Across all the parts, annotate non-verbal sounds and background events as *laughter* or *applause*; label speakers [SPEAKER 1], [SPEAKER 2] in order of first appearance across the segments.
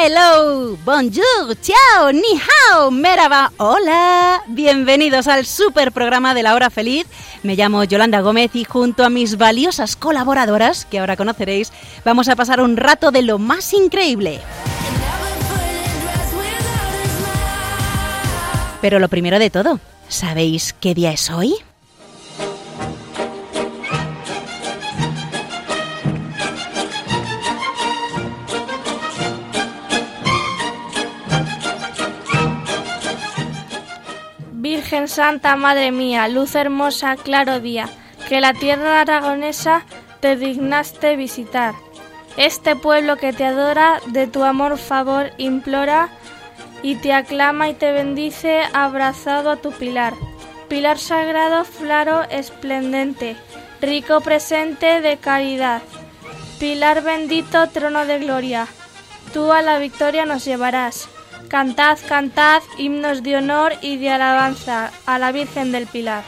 [SPEAKER 1] Hello, bonjour, ciao, ni hao, merhaba, hola. Bienvenidos al super programa de la hora feliz. Me llamo Yolanda Gómez y junto a mis valiosas colaboradoras, que ahora conoceréis, vamos a pasar un rato de lo más increíble. Pero lo primero de todo, ¿sabéis qué día es hoy?
[SPEAKER 2] Virgen Santa, Madre mía, luz hermosa, claro día, que la tierra aragonesa te dignaste visitar. Este pueblo que te adora, de tu amor favor implora, y te aclama y te bendice abrazado a tu pilar. Pilar sagrado, claro, esplendente, rico presente de caridad. Pilar bendito, trono de gloria, tú a la victoria nos llevarás. Cantad, cantad himnos de honor y de alabanza a la Virgen del Pilar.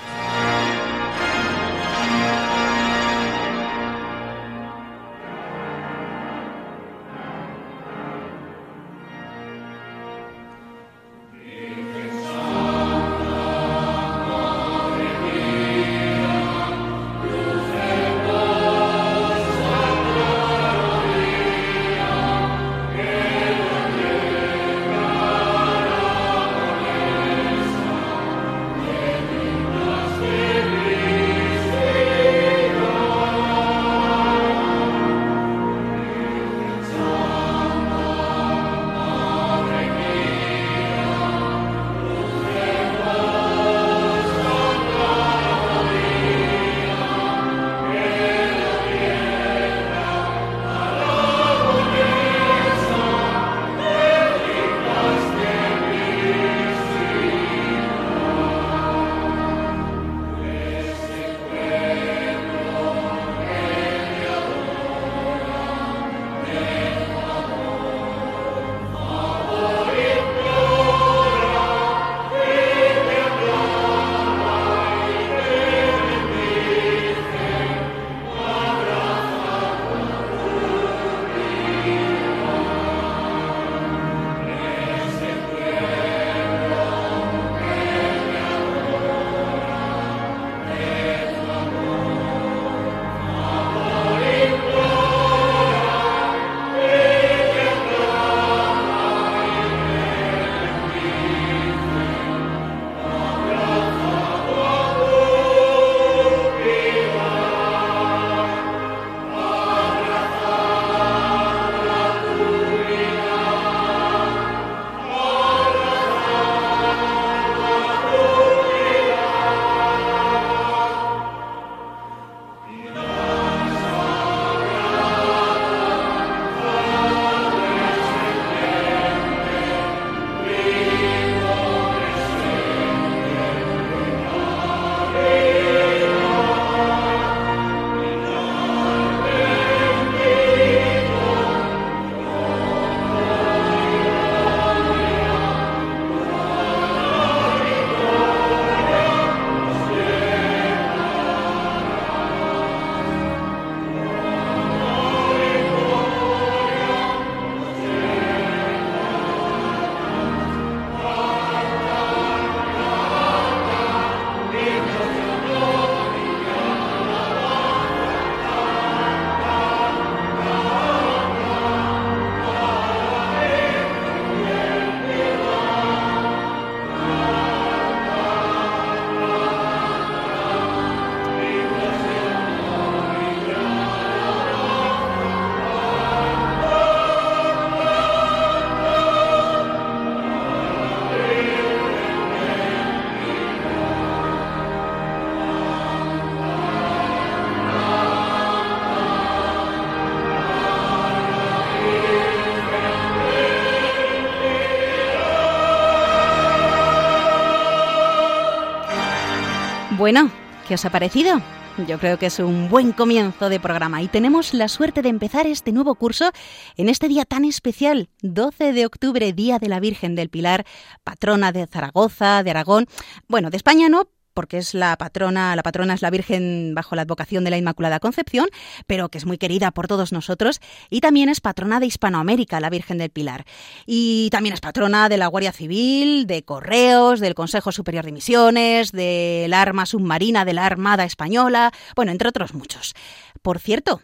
[SPEAKER 1] ¿Qué os ha parecido? Yo creo que es un buen comienzo de programa y tenemos la suerte de empezar este nuevo curso en este día tan especial, 12 de octubre, Día de la Virgen del Pilar, patrona de Zaragoza, de Aragón, bueno, de España no, porque es la patrona, la patrona es la Virgen bajo la advocación de la Inmaculada Concepción, pero que es muy querida por todos nosotros, y también es patrona de Hispanoamérica, la Virgen del Pilar. Y también es patrona de la Guardia Civil, de Correos, del Consejo Superior de Misiones, del Arma Submarina de la Armada Española, bueno, entre otros muchos. Por cierto,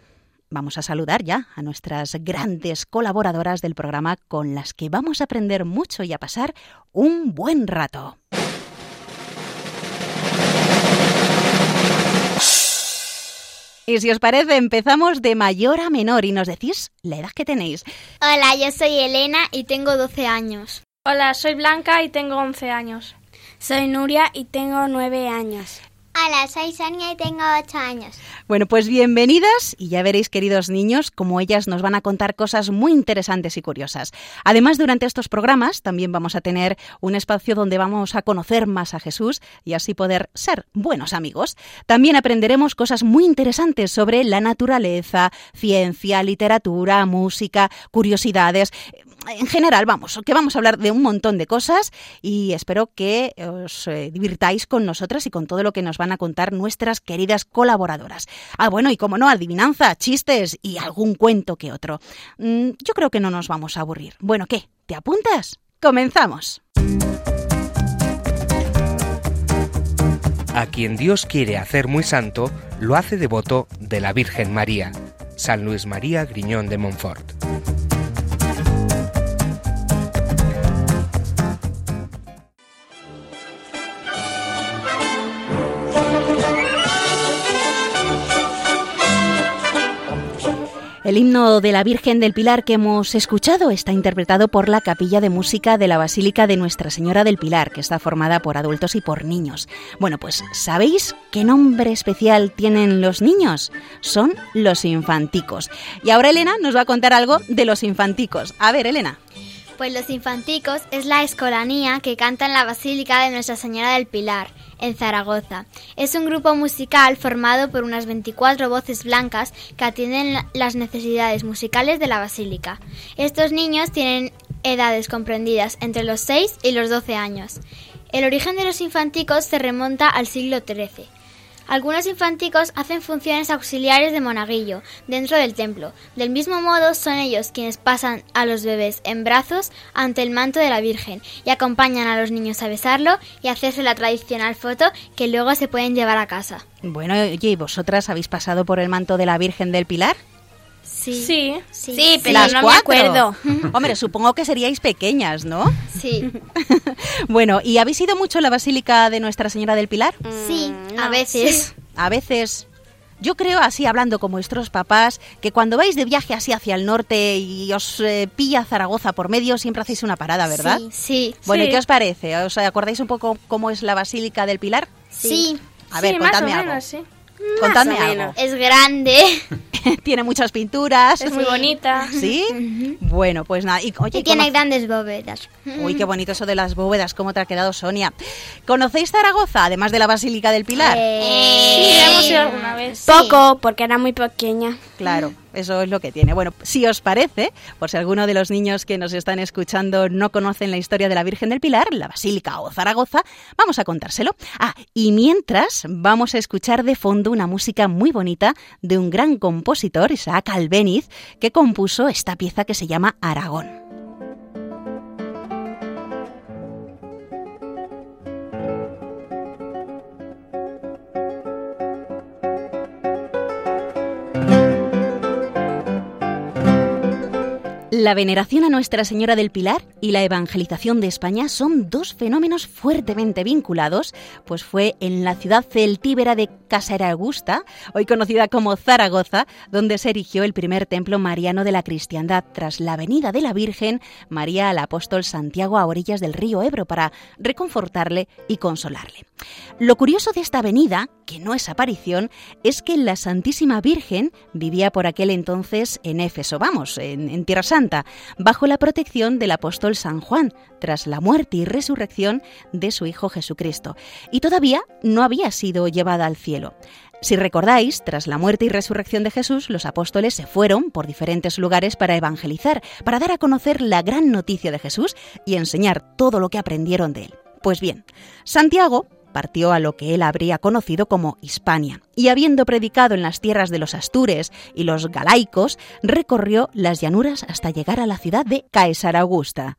[SPEAKER 1] vamos a saludar ya a nuestras grandes colaboradoras del programa con las que vamos a aprender mucho y a pasar un buen rato. Y si os parece, empezamos de mayor a menor y nos decís la edad que tenéis.
[SPEAKER 3] Hola, yo soy Elena y tengo 12 años.
[SPEAKER 2] Hola, soy Blanca y tengo 11 años.
[SPEAKER 4] Soy Nuria y tengo 9 años.
[SPEAKER 3] Hola, soy Sonia y tengo 8 años.
[SPEAKER 1] Bueno, pues bienvenidas y ya veréis, queridos niños, cómo ellas nos van a contar cosas muy interesantes y curiosas. Además, durante estos programas también vamos a tener un espacio donde vamos a conocer más a Jesús y así poder ser buenos amigos. También aprenderemos cosas muy interesantes sobre la naturaleza, ciencia, literatura, música, curiosidades. En general, vamos, que vamos a hablar de un montón de cosas y espero que os eh, divirtáis con nosotras y con todo lo que nos van a contar nuestras queridas colaboradoras. Ah, bueno, y como no, adivinanza, chistes y algún cuento que otro. Mm, yo creo que no nos vamos a aburrir. Bueno, ¿qué? ¿Te apuntas? Comenzamos.
[SPEAKER 5] A quien Dios quiere hacer muy santo, lo hace devoto de la Virgen María. San Luis María Griñón de Montfort.
[SPEAKER 1] El himno de la Virgen del Pilar que hemos escuchado está interpretado por la Capilla de Música de la Basílica de Nuestra Señora del Pilar, que está formada por adultos y por niños. Bueno, pues ¿sabéis qué nombre especial tienen los niños? Son los infanticos. Y ahora Elena nos va a contar algo de los infanticos. A ver, Elena.
[SPEAKER 3] Pues los infanticos es la escolanía que canta en la Basílica de Nuestra Señora del Pilar, en Zaragoza. Es un grupo musical formado por unas 24 voces blancas que atienden la- las necesidades musicales de la Basílica. Estos niños tienen edades comprendidas entre los 6 y los 12 años. El origen de los infanticos se remonta al siglo XIII. Algunos infanticos hacen funciones auxiliares de monaguillo dentro del templo. Del mismo modo, son ellos quienes pasan a los bebés en brazos ante el manto de la Virgen y acompañan a los niños a besarlo y hacerse la tradicional foto que luego se pueden llevar a casa.
[SPEAKER 1] Bueno, oye, ¿y vosotras habéis pasado por el manto de la Virgen del Pilar?
[SPEAKER 3] Sí.
[SPEAKER 2] Sí.
[SPEAKER 4] Sí, pero
[SPEAKER 1] Las
[SPEAKER 4] no me acuerdo. *laughs*
[SPEAKER 1] Hombre, supongo que seríais pequeñas, ¿no?
[SPEAKER 3] Sí. *laughs*
[SPEAKER 1] Bueno, ¿y habéis ido mucho a la Basílica de Nuestra Señora del Pilar?
[SPEAKER 3] Sí,
[SPEAKER 4] no,
[SPEAKER 3] a veces.
[SPEAKER 1] A veces. Yo creo, así hablando con vuestros papás, que cuando vais de viaje así hacia el norte y os eh, pilla Zaragoza por medio, siempre hacéis una parada, ¿verdad?
[SPEAKER 3] Sí. Sí.
[SPEAKER 1] Bueno, ¿y
[SPEAKER 2] Sí.
[SPEAKER 1] qué os parece? ¿Os acordáis un poco cómo es la Basílica del Pilar?
[SPEAKER 3] Sí.
[SPEAKER 1] A ver,
[SPEAKER 2] sí, más o
[SPEAKER 1] contadme algo.
[SPEAKER 2] sí.
[SPEAKER 1] Contadme algo.
[SPEAKER 3] Es grande. *laughs*
[SPEAKER 1] Tiene muchas pinturas.
[SPEAKER 2] Es muy bonita.
[SPEAKER 1] ¿Sí? Bueno, pues nada. Y, oye,
[SPEAKER 3] Y tiene
[SPEAKER 1] cono-
[SPEAKER 3] grandes bóvedas.
[SPEAKER 1] Uy, qué bonito eso de las bóvedas, cómo te ha quedado Sonia. ¿Conocéis Zaragoza, además de la Basílica del Pilar?
[SPEAKER 2] Sí, hemos ido alguna vez.
[SPEAKER 4] Poco, porque era muy pequeña.
[SPEAKER 1] Claro, eso es lo que tiene. Bueno, si os parece, por si alguno de los niños que nos están escuchando no conocen la historia de la Virgen del Pilar, la Basílica o Zaragoza, vamos a contárselo. Ah, y mientras vamos a escuchar de fondo una música muy bonita de un gran compositor, Isaac Albéniz, que compuso esta pieza que se llama Aragón. La veneración a Nuestra Señora del Pilar y la evangelización de España son dos fenómenos fuertemente vinculados, pues fue en la ciudad celtíbera de Casera Augusta, hoy conocida como Zaragoza, donde se erigió el primer templo mariano de la cristiandad tras la venida de la Virgen María al apóstol Santiago a orillas del río Ebro para reconfortarle y consolarle. Lo curioso de esta venida, que no es aparición, es que la Santísima Virgen vivía por aquel entonces en Éfeso, vamos, en, en Tierra Santa, Bajo la protección del apóstol San Juan, tras la muerte y resurrección de su Hijo Jesucristo, y todavía no había sido llevada al cielo. Si recordáis, tras la muerte y resurrección de Jesús, los apóstoles se fueron por diferentes lugares para evangelizar, para dar a conocer la gran noticia de Jesús y enseñar todo lo que aprendieron de él. Pues bien, Santiago partió a lo que él habría conocido como Hispania, y habiendo predicado en las tierras de los Astures y los Galaicos, recorrió las llanuras hasta llegar a la ciudad de Caesar Augusta.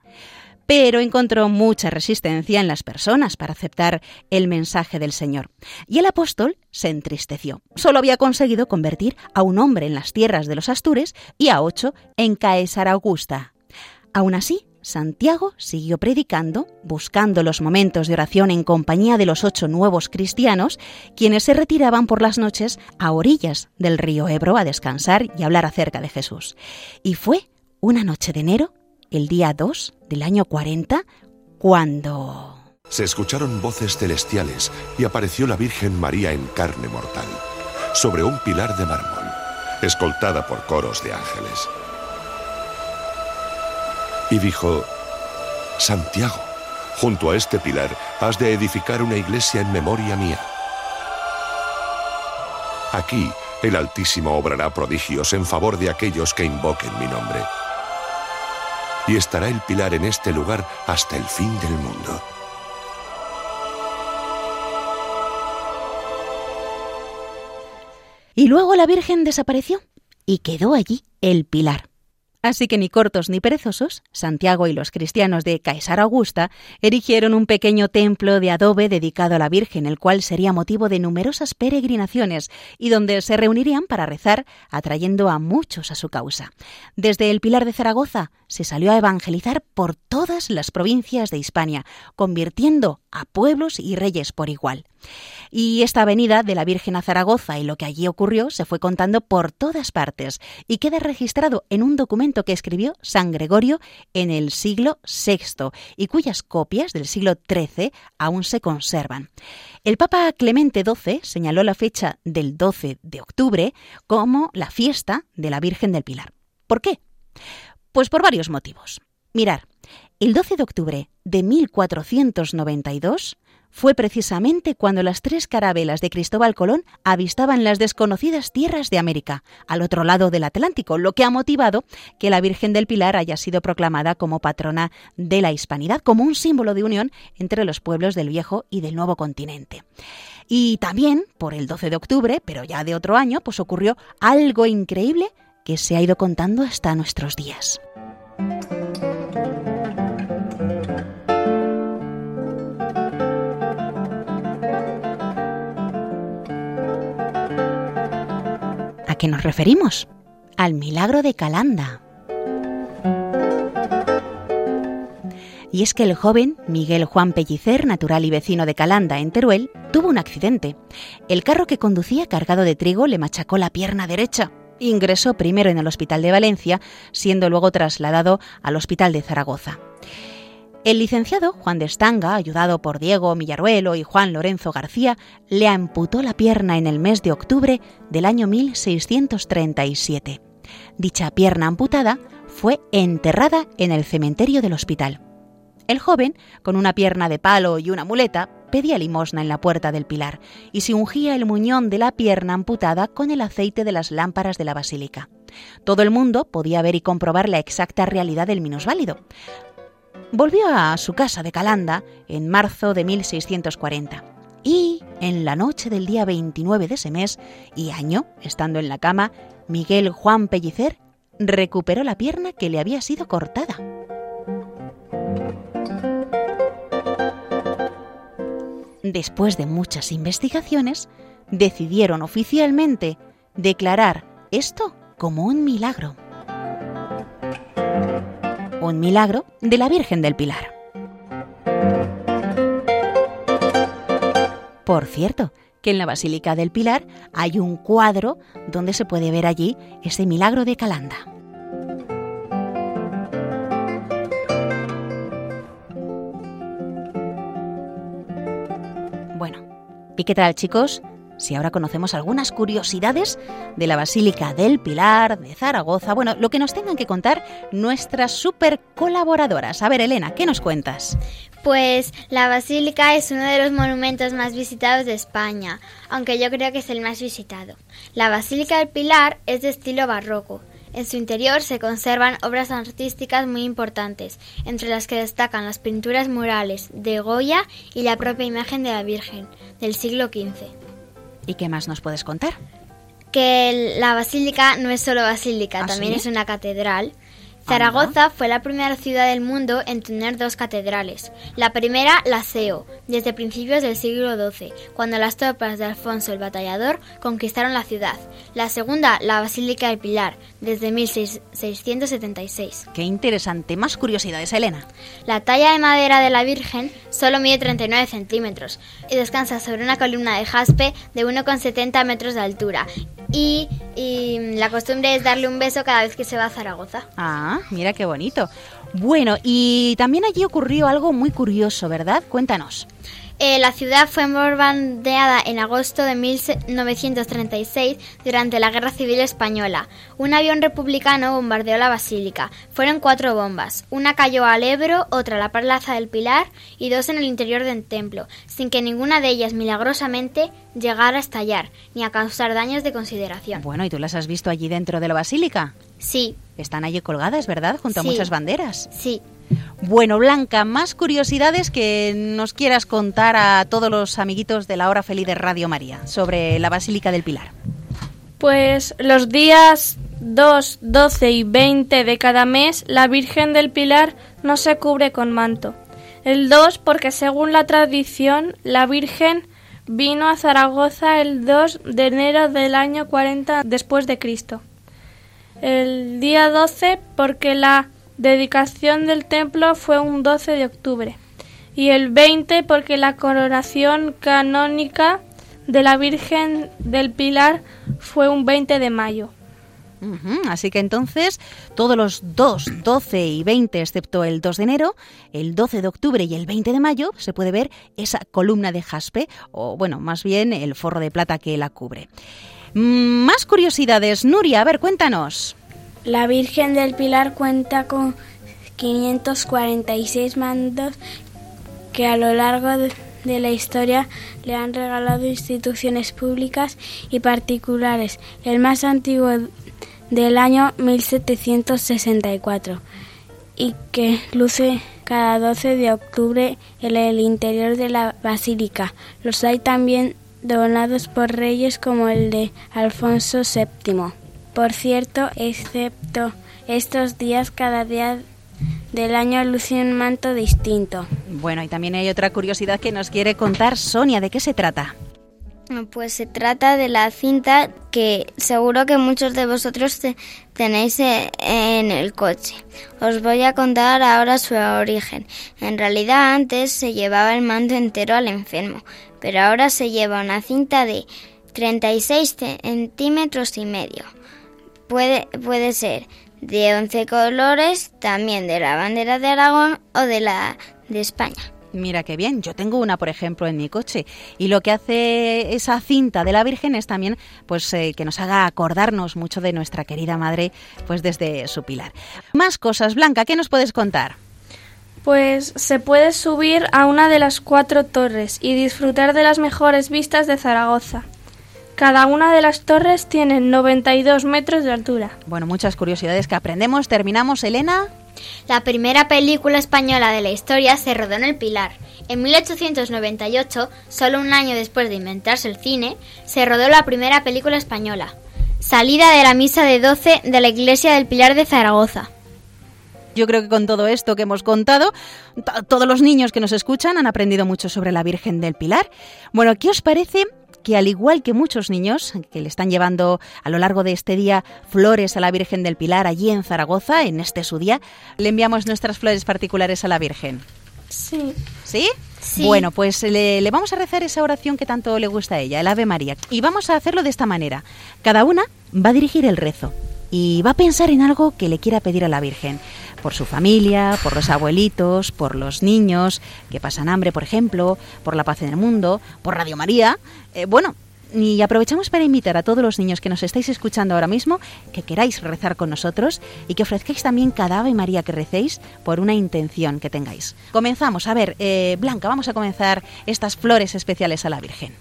[SPEAKER 1] Pero encontró mucha resistencia en las personas para aceptar el mensaje del Señor. Y el apóstol se entristeció. Solo había conseguido convertir a un hombre en las tierras de los Astures y a ocho en Caesar Augusta. Aún así, Santiago siguió predicando, buscando los momentos de oración en compañía de los ocho nuevos cristianos, quienes se retiraban por las noches a orillas del río Ebro a descansar y hablar acerca de Jesús. Y fue una noche de enero, el día 2 del año 40, cuando...
[SPEAKER 6] Se escucharon voces celestiales y apareció la Virgen María en carne mortal, sobre un pilar de mármol, escoltada por coros de ángeles. Y dijo, Santiago, junto a este pilar has de edificar una iglesia en memoria mía. Aquí el Altísimo obrará prodigios en favor de aquellos que invoquen mi nombre. Y estará el pilar en este lugar hasta el fin del mundo.
[SPEAKER 1] Y luego la Virgen desapareció y quedó allí el pilar. Así que ni cortos ni perezosos, Santiago y los cristianos de Caesar Augusta erigieron un pequeño templo de adobe dedicado a la Virgen, el cual sería motivo de numerosas peregrinaciones y donde se reunirían para rezar, atrayendo a muchos a su causa. Desde el Pilar de Zaragoza se salió a evangelizar por todas las provincias de Hispania, convirtiendo a pueblos y reyes por igual. Y esta avenida de la Virgen a Zaragoza y lo que allí ocurrió se fue contando por todas partes y queda registrado en un documento que escribió San Gregorio en el siglo VI y cuyas copias del siglo XIII aún se conservan. El Papa Clemente XII señaló la fecha del 12 de octubre como la fiesta de la Virgen del Pilar. ¿Por qué? Pues por varios motivos. Mirar, el 12 de octubre de 1492 fue precisamente cuando las tres carabelas de Cristóbal Colón avistaban las desconocidas tierras de América, al otro lado del Atlántico, lo que ha motivado que la Virgen del Pilar haya sido proclamada como patrona de la hispanidad, como un símbolo de unión entre los pueblos del viejo y del nuevo continente. Y también, por el 12 de octubre, pero ya de otro año, pues ocurrió algo increíble que se ha ido contando hasta nuestros días. Qué nos referimos? Al milagro de Calanda. Y es que el joven Miguel Juan Pellicer, natural y vecino de Calanda, en Teruel, tuvo un accidente. El carro que conducía cargado de trigo le machacó la pierna derecha. Ingresó primero en el hospital de Valencia, siendo luego trasladado al hospital de Zaragoza. El licenciado Juan de Estanga, ayudado por Diego Millaruelo y Juan Lorenzo García, le amputó la pierna en el mes de octubre del año 1637. Dicha pierna amputada fue enterrada en el cementerio del hospital. El joven, con una pierna de palo y una muleta, pedía limosna en la puerta del pilar y se ungía el muñón de la pierna amputada con el aceite de las lámparas de la basílica. Todo el mundo podía ver y comprobar la exacta realidad del minusválido. Volvió a su casa de Calanda en marzo de 1640 y, en la noche del día 29 de ese mes y año, estando en la cama, Miguel Juan Pellicer recuperó la pierna que le había sido cortada. Después de muchas investigaciones, decidieron oficialmente declarar esto como un milagro. Un milagro de la Virgen del Pilar. Por cierto, que en la Basílica del Pilar hay un cuadro donde se puede ver allí ese milagro de Calanda. Bueno, ¿y qué tal chicos? Si ahora conocemos algunas curiosidades de la Basílica del Pilar, de Zaragoza, bueno, lo que nos tengan que contar nuestras super colaboradoras. A ver, Elena, ¿qué nos cuentas?
[SPEAKER 3] Pues la basílica es uno de los monumentos más visitados de España, aunque yo creo que es el más visitado. La Basílica del Pilar es de estilo barroco. En su interior se conservan obras artísticas muy importantes, entre las que destacan las pinturas murales de Goya y la propia imagen de la Virgen, del siglo XV.
[SPEAKER 1] ¿Y qué más nos puedes contar?
[SPEAKER 3] Que la basílica no es solo basílica,
[SPEAKER 1] ¿Ah,
[SPEAKER 3] también
[SPEAKER 1] sí?
[SPEAKER 3] es una catedral. Zaragoza fue la primera ciudad del mundo en tener dos catedrales. La primera, la SEO, desde principios del siglo XII, cuando las tropas de Alfonso el Batallador conquistaron la ciudad. La segunda, la Basílica del Pilar, desde 1676.
[SPEAKER 1] Qué interesante. Más curiosidades, Elena.
[SPEAKER 3] La talla de madera de la Virgen solo mide 39 centímetros y descansa sobre una columna de jaspe de 1,70 metros de altura. Y, y la costumbre es darle un beso cada vez que se va a Zaragoza.
[SPEAKER 1] Ah, mira qué bonito. Bueno, y también allí ocurrió algo muy curioso, ¿verdad? Cuéntanos.
[SPEAKER 3] Eh, la ciudad fue bombardeada en agosto de 1936 durante la Guerra Civil Española. Un avión republicano bombardeó la basílica. Fueron cuatro bombas. Una cayó al Ebro, otra a la Plaza del Pilar y dos en el interior del templo, sin que ninguna de ellas milagrosamente llegara a estallar ni a causar daños de consideración.
[SPEAKER 1] Bueno, ¿y tú las has visto allí dentro de la basílica?
[SPEAKER 3] Sí,
[SPEAKER 1] Están allí colgadas, ¿verdad? Junto a muchas banderas.
[SPEAKER 3] sí.
[SPEAKER 1] Bueno, Blanca, más curiosidades que nos quieras contar a todos los amiguitos de la hora feliz de Radio María sobre la Basílica del Pilar.
[SPEAKER 2] Pues los días 2, 12 y 20 de cada mes la Virgen del Pilar no se cubre con manto. El 2 porque según la tradición la Virgen vino a Zaragoza el 2 de enero del año 40 después de Cristo. El día 12 porque la dedicación del templo fue un 12 de octubre. Y el 20 porque la coronación canónica de la Virgen del Pilar fue un 20 de mayo.
[SPEAKER 1] Ujú, Así que entonces, todos los 2, 12 y 20, excepto el 2 de enero, el 12 de octubre y el 20 de mayo, se puede ver esa columna de jaspe, o bueno, más bien el forro de plata que la cubre. Más curiosidades, Nuria, a ver, cuéntanos.
[SPEAKER 4] La Virgen del Pilar cuenta con 546 mandos que a lo largo de la historia le han regalado instituciones públicas y particulares, el más antiguo del año 1764 y que luce cada 12 de octubre en el interior de la basílica. Los hay también donados por reyes como el de Alfonso VII. Por cierto, excepto estos días, cada día del año luce un manto distinto.
[SPEAKER 1] Bueno, y también hay otra curiosidad que nos quiere contar Sonia, ¿de qué se trata?
[SPEAKER 7] Pues se trata de la cinta que seguro que muchos de vosotros te- tenéis eh, en el coche. Os voy a contar ahora su origen. En realidad antes se llevaba el manto entero al enfermo, pero ahora se lleva una cinta de 36 centímetros y medio. Puede, puede ser de 11 colores, también de la bandera de Aragón o de la de España.
[SPEAKER 1] Mira qué bien, yo tengo una, por ejemplo, en mi coche y lo que hace esa cinta de la Virgen es también pues eh, que nos haga acordarnos mucho de nuestra querida madre pues desde su pilar. Más cosas, Blanca, ¿qué nos puedes contar?
[SPEAKER 2] Pues se puede subir a una de las cuatro torres y disfrutar de las mejores vistas de Zaragoza. Cada una de las torres tiene 92 metros de altura.
[SPEAKER 1] Bueno, muchas curiosidades que aprendemos. Terminamos, Elena.
[SPEAKER 3] La primera película española de la historia se rodó en el Pilar. En 1898, solo un año después de inventarse el cine, se rodó la primera película española. Salida de la misa de 12 de la iglesia del Pilar de Zaragoza.
[SPEAKER 1] Yo creo que con todo esto que hemos contado, to- todos los niños que nos escuchan han aprendido mucho sobre la Virgen del Pilar. Bueno, ¿qué os parece que al igual que muchos niños que le están llevando a lo largo de este día flores a la Virgen del Pilar allí en Zaragoza, en este su día, le enviamos nuestras flores particulares a la Virgen?
[SPEAKER 2] Sí.
[SPEAKER 1] ¿Sí?
[SPEAKER 3] Sí.
[SPEAKER 1] Bueno, pues le, le vamos a rezar esa oración que tanto le gusta a ella, el Ave María. Y vamos a hacerlo de esta manera. Cada una va a dirigir el rezo y va a pensar en algo que le quiera pedir a la Virgen. Por su familia, por los abuelitos, por los niños que pasan hambre, por ejemplo, por la paz en el mundo, por Radio María. Eh, bueno, y aprovechamos para invitar a todos los niños que nos estáis escuchando ahora mismo que queráis rezar con nosotros y que ofrezcáis también cada Ave María que recéis por una intención que tengáis. Comenzamos, a ver, eh, Blanca, vamos a comenzar estas flores especiales a la Virgen.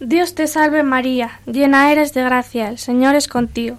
[SPEAKER 2] Dios te salve María, llena eres de gracia, el Señor es contigo.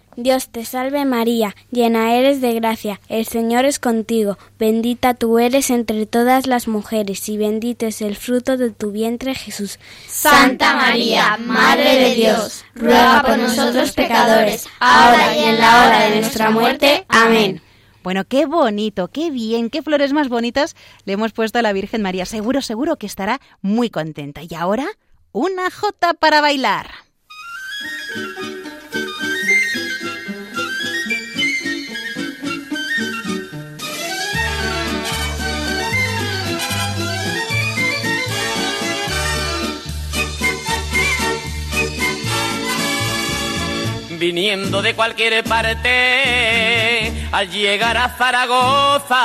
[SPEAKER 4] Dios te salve María, llena eres de gracia, el Señor es contigo, bendita tú eres entre todas las mujeres y bendito es el fruto de tu vientre Jesús.
[SPEAKER 7] Santa María, Madre de Dios, ruega por nosotros pecadores, ahora y en la hora de nuestra muerte. Amén.
[SPEAKER 1] Bueno, qué bonito, qué bien, qué flores más bonitas le hemos puesto a la Virgen María. Seguro, seguro que estará muy contenta. Y ahora, una jota para bailar.
[SPEAKER 8] Viniendo de cualquier parte, al llegar a Zaragoza,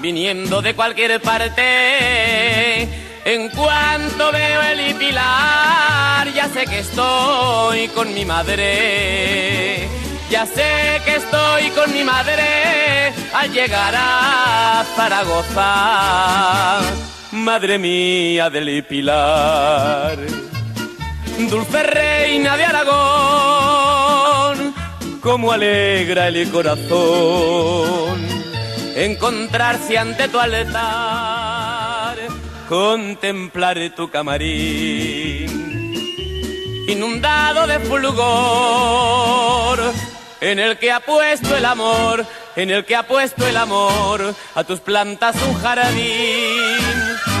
[SPEAKER 8] viniendo de cualquier parte, en cuanto veo el Pilar, ya sé que estoy con mi madre. Ya sé que estoy con mi madre al llegar a Zaragoza. Madre mía del Pilar dulce reina de Aragón, como alegra el corazón encontrarse ante tu altar, contemplar tu camarín, inundado de fulgor, en el que ha puesto el amor, en el que ha puesto el amor a tus plantas un jardín.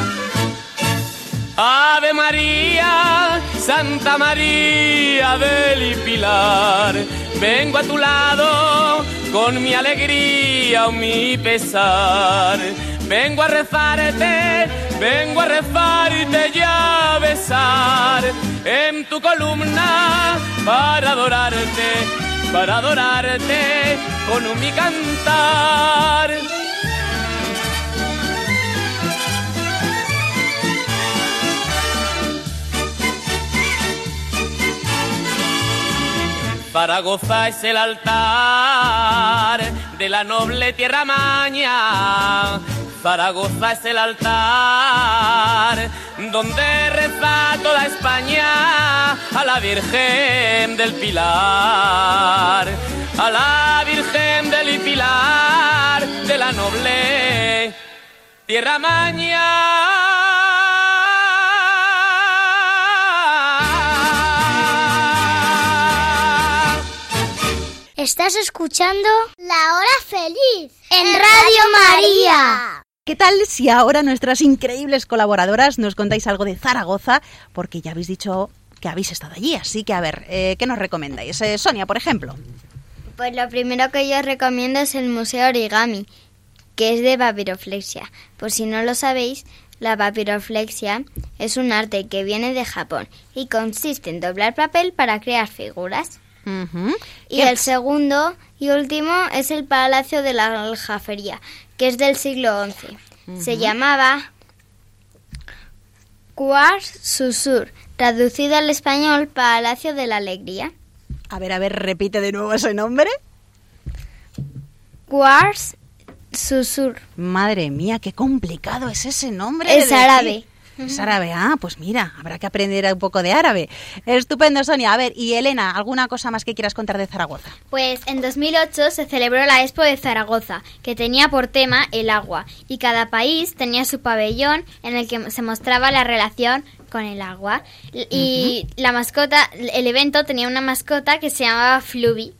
[SPEAKER 8] Ave María, Santa María del Pilar, vengo a tu lado con mi alegría o mi pesar. Vengo a rezarte, vengo a rezarte y a besar en tu columna para adorarte, para adorarte con mi cantar. Zaragoza es el altar de la noble tierra maña. Zaragoza es el altar donde reza toda España a la Virgen del Pilar, a la Virgen del Pilar de la noble tierra maña.
[SPEAKER 9] Estás escuchando La Hora Feliz en Radio María.
[SPEAKER 1] ¿Qué tal si ahora nuestras increíbles colaboradoras nos contáis algo de Zaragoza? Porque ya habéis dicho que habéis estado allí, así que a ver, eh, ¿qué nos recomendáis? Eh, Sonia, por ejemplo.
[SPEAKER 7] Pues lo primero que yo os recomiendo es el Museo Origami, que es de papiroflexia. Por si no lo sabéis, la papiroflexia es un arte que viene de Japón y consiste en doblar papel para crear figuras. Y
[SPEAKER 1] ¿Qué-
[SPEAKER 7] el segundo y último es el Palacio de la Aljafería, que es del siglo XI. Se llamaba Quars Susur, traducido al español Palacio de la Alegría.
[SPEAKER 1] A ver, a ver, repite de nuevo ese nombre.
[SPEAKER 7] Quars Susur.
[SPEAKER 1] Madre mía, qué complicado es ese nombre.
[SPEAKER 7] Es
[SPEAKER 1] de
[SPEAKER 7] árabe.
[SPEAKER 10] Es árabe, ah, pues mira, habrá que aprender un poco de árabe. Estupendo, Sonia. A ver, y Elena, ¿alguna cosa más que quieras contar de Zaragoza?
[SPEAKER 3] Pues en 2008 se celebró la Expo de Zaragoza, que tenía por tema el agua, y cada país tenía su pabellón en el que se mostraba la relación con el agua. Y la mascota, el evento tenía una mascota que se llamaba Fluvi.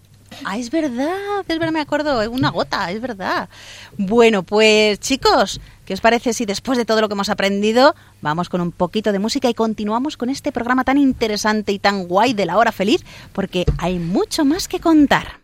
[SPEAKER 10] Ah, es verdad, es verdad, me acuerdo, es una gota, es verdad. Bueno, pues chicos, ¿qué os parece si después de todo lo que hemos aprendido vamos con un poquito de música y continuamos con este programa tan interesante y tan guay de la hora feliz? Porque hay mucho más que contar.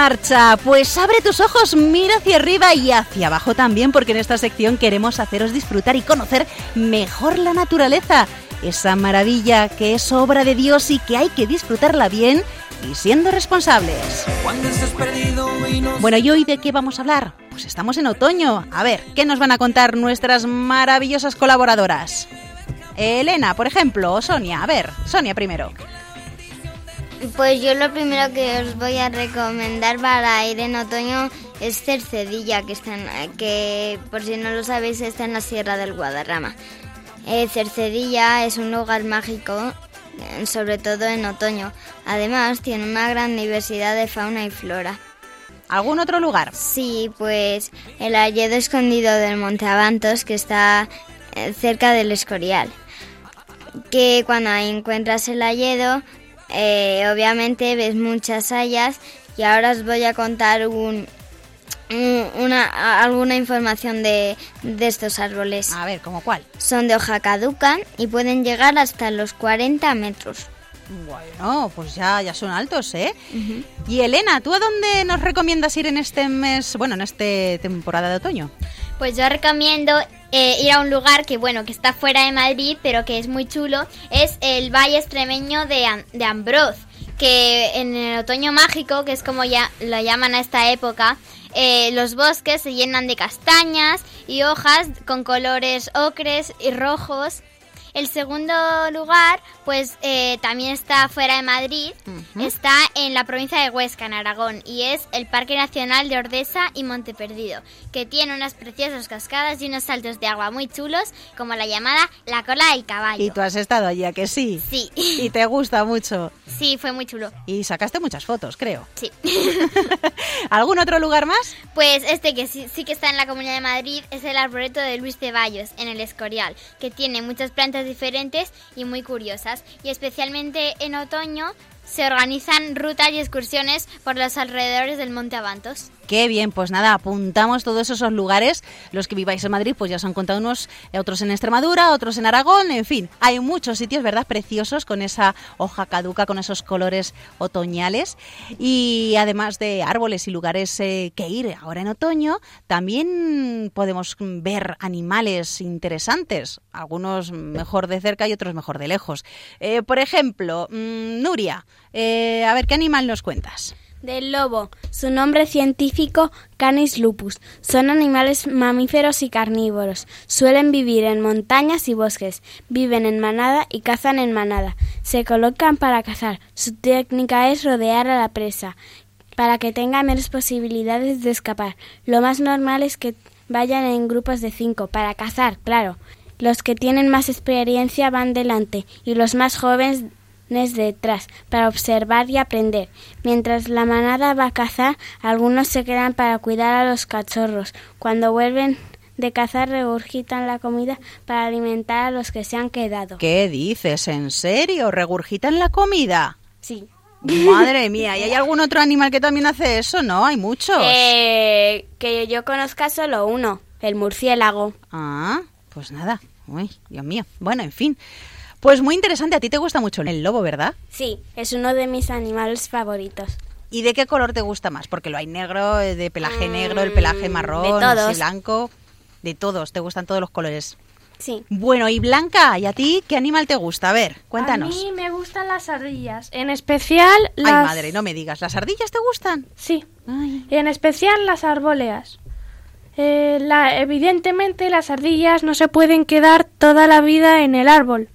[SPEAKER 10] Marcha! Pues abre tus ojos, mira hacia arriba y hacia abajo también, porque en esta sección queremos haceros disfrutar y conocer mejor la naturaleza. Esa maravilla que es obra de Dios y que hay que disfrutarla bien y siendo responsables. Bueno, ¿y hoy de qué vamos a hablar? Pues estamos en otoño. A ver, ¿qué nos van a contar nuestras maravillosas colaboradoras? Elena, por ejemplo, o Sonia. A ver, Sonia primero.
[SPEAKER 7] Pues yo lo primero que os voy a recomendar para ir en otoño es Cercedilla, que, está en- que por si no lo sabéis está en la Sierra del Guadarrama. Eh, Cercedilla es un lugar mágico, eh, sobre todo en otoño. Además tiene una gran diversidad de fauna y flora.
[SPEAKER 10] ¿Algún otro lugar?
[SPEAKER 7] Sí, pues el Alledo Escondido del Monte Avantos, que está eh, cerca del Escorial. Que cuando encuentras el Alledo, eh, obviamente ves muchas hayas y ahora os voy a contar un, un- una, alguna información de, de estos árboles.
[SPEAKER 1] A ver, ¿cómo cuál?
[SPEAKER 7] Son de hoja caduca y pueden llegar hasta los 40 metros.
[SPEAKER 1] Bueno, pues ya, ya son altos, ¿eh? Y Elena, ¿tú a dónde nos recomiendas ir en este mes, bueno, en esta temporada de otoño?
[SPEAKER 3] Pues yo recomiendo eh, ir a un lugar que, bueno, que está fuera de Madrid, pero que es muy chulo. Es el Valle Extremeño de, Am- de Ambroz, que en el otoño mágico, que es como ya lo llaman a esta época, eh, los bosques se llenan de castañas y hojas con colores ocres y rojos. El segundo lugar, pues eh, también está fuera de Madrid, está en la provincia de Huesca, en Aragón, y es el Parque Nacional de Ordesa y Monteperdido, que tiene unas preciosas cascadas y unos saltos de agua muy chulos, como la llamada La Cola del Caballo.
[SPEAKER 1] Y tú has estado allí, ¿a que sí?
[SPEAKER 3] Sí,
[SPEAKER 1] Y te gusta mucho.
[SPEAKER 3] sí, fue muy chulo.
[SPEAKER 1] Y sacaste muchas fotos, creo.
[SPEAKER 3] Sí. *laughs*
[SPEAKER 1] ¿Algún otro lugar más?
[SPEAKER 3] Pues este que sí, sí que está en la Comunidad de Madrid es el arboreto de Luis Ceballos, en el Escorial, que tiene muchas plantas diferentes y muy curiosas. Y especialmente en otoño se organizan rutas y excursiones por los alrededores del Monte Avantos.
[SPEAKER 1] Qué bien, pues nada, apuntamos todos esos lugares. Los que viváis en Madrid, pues ya os han contado unos, eh, otros en Extremadura, otros en Aragón, en fin. Hay muchos sitios, ¿verdad? Preciosos, con esa hoja caduca, con esos colores otoñales. Y además de árboles y lugares eh, que ir ahora en otoño, también podemos ver animales interesantes. Algunos mejor de cerca y otros mejor de lejos. Eh, por ejemplo, mm, Nuria, a ver, ¿qué animal nos cuentas?
[SPEAKER 4] Del lobo. Su nombre científico Canis lupus. Son animales mamíferos y carnívoros. Suelen vivir en montañas y bosques. Viven en manada y cazan en manada. Se colocan para cazar. Su técnica es rodear a la presa para que tenga menos posibilidades de escapar. Lo más normal es que vayan en grupos de cinco para cazar, claro. Los que tienen más experiencia van delante y los más jóvenes detrás para observar y aprender. Mientras la manada va a cazar, algunos se quedan para cuidar a los cachorros. Cuando vuelven de cazar, regurgitan la comida para alimentar a los que se han quedado.
[SPEAKER 1] ¿Qué dices? ¿En serio? ¿Regurgitan la comida?
[SPEAKER 4] Sí.
[SPEAKER 1] Madre *laughs* mía, ¿y hay algún otro animal que también hace eso? No, hay muchos.
[SPEAKER 4] Eh, que yo conozca solo uno, el murciélago.
[SPEAKER 1] Ah, pues nada. Uy, Dios mío. Bueno, en fin. Pues muy interesante. A ti te gusta mucho el lobo, ¿verdad?
[SPEAKER 4] Sí, es uno de mis animales favoritos.
[SPEAKER 1] ¿Y de qué color te gusta más? Porque lo hay negro, eh, de pelaje negro, el pelaje marrón, así blanco. De todos, te gustan todos los colores.
[SPEAKER 4] Sí.
[SPEAKER 1] Bueno, y Blanca, ¿y a ti qué animal te gusta? A ver, cuéntanos.
[SPEAKER 2] A mí me gustan las ardillas, en especial las...
[SPEAKER 1] Ay, madre, no me digas. ¿Las ardillas te gustan?
[SPEAKER 2] Sí,
[SPEAKER 1] Ay.
[SPEAKER 2] en especial las arbóleas. Eh, la- evidentemente las ardillas no se pueden quedar toda la vida en el árbol,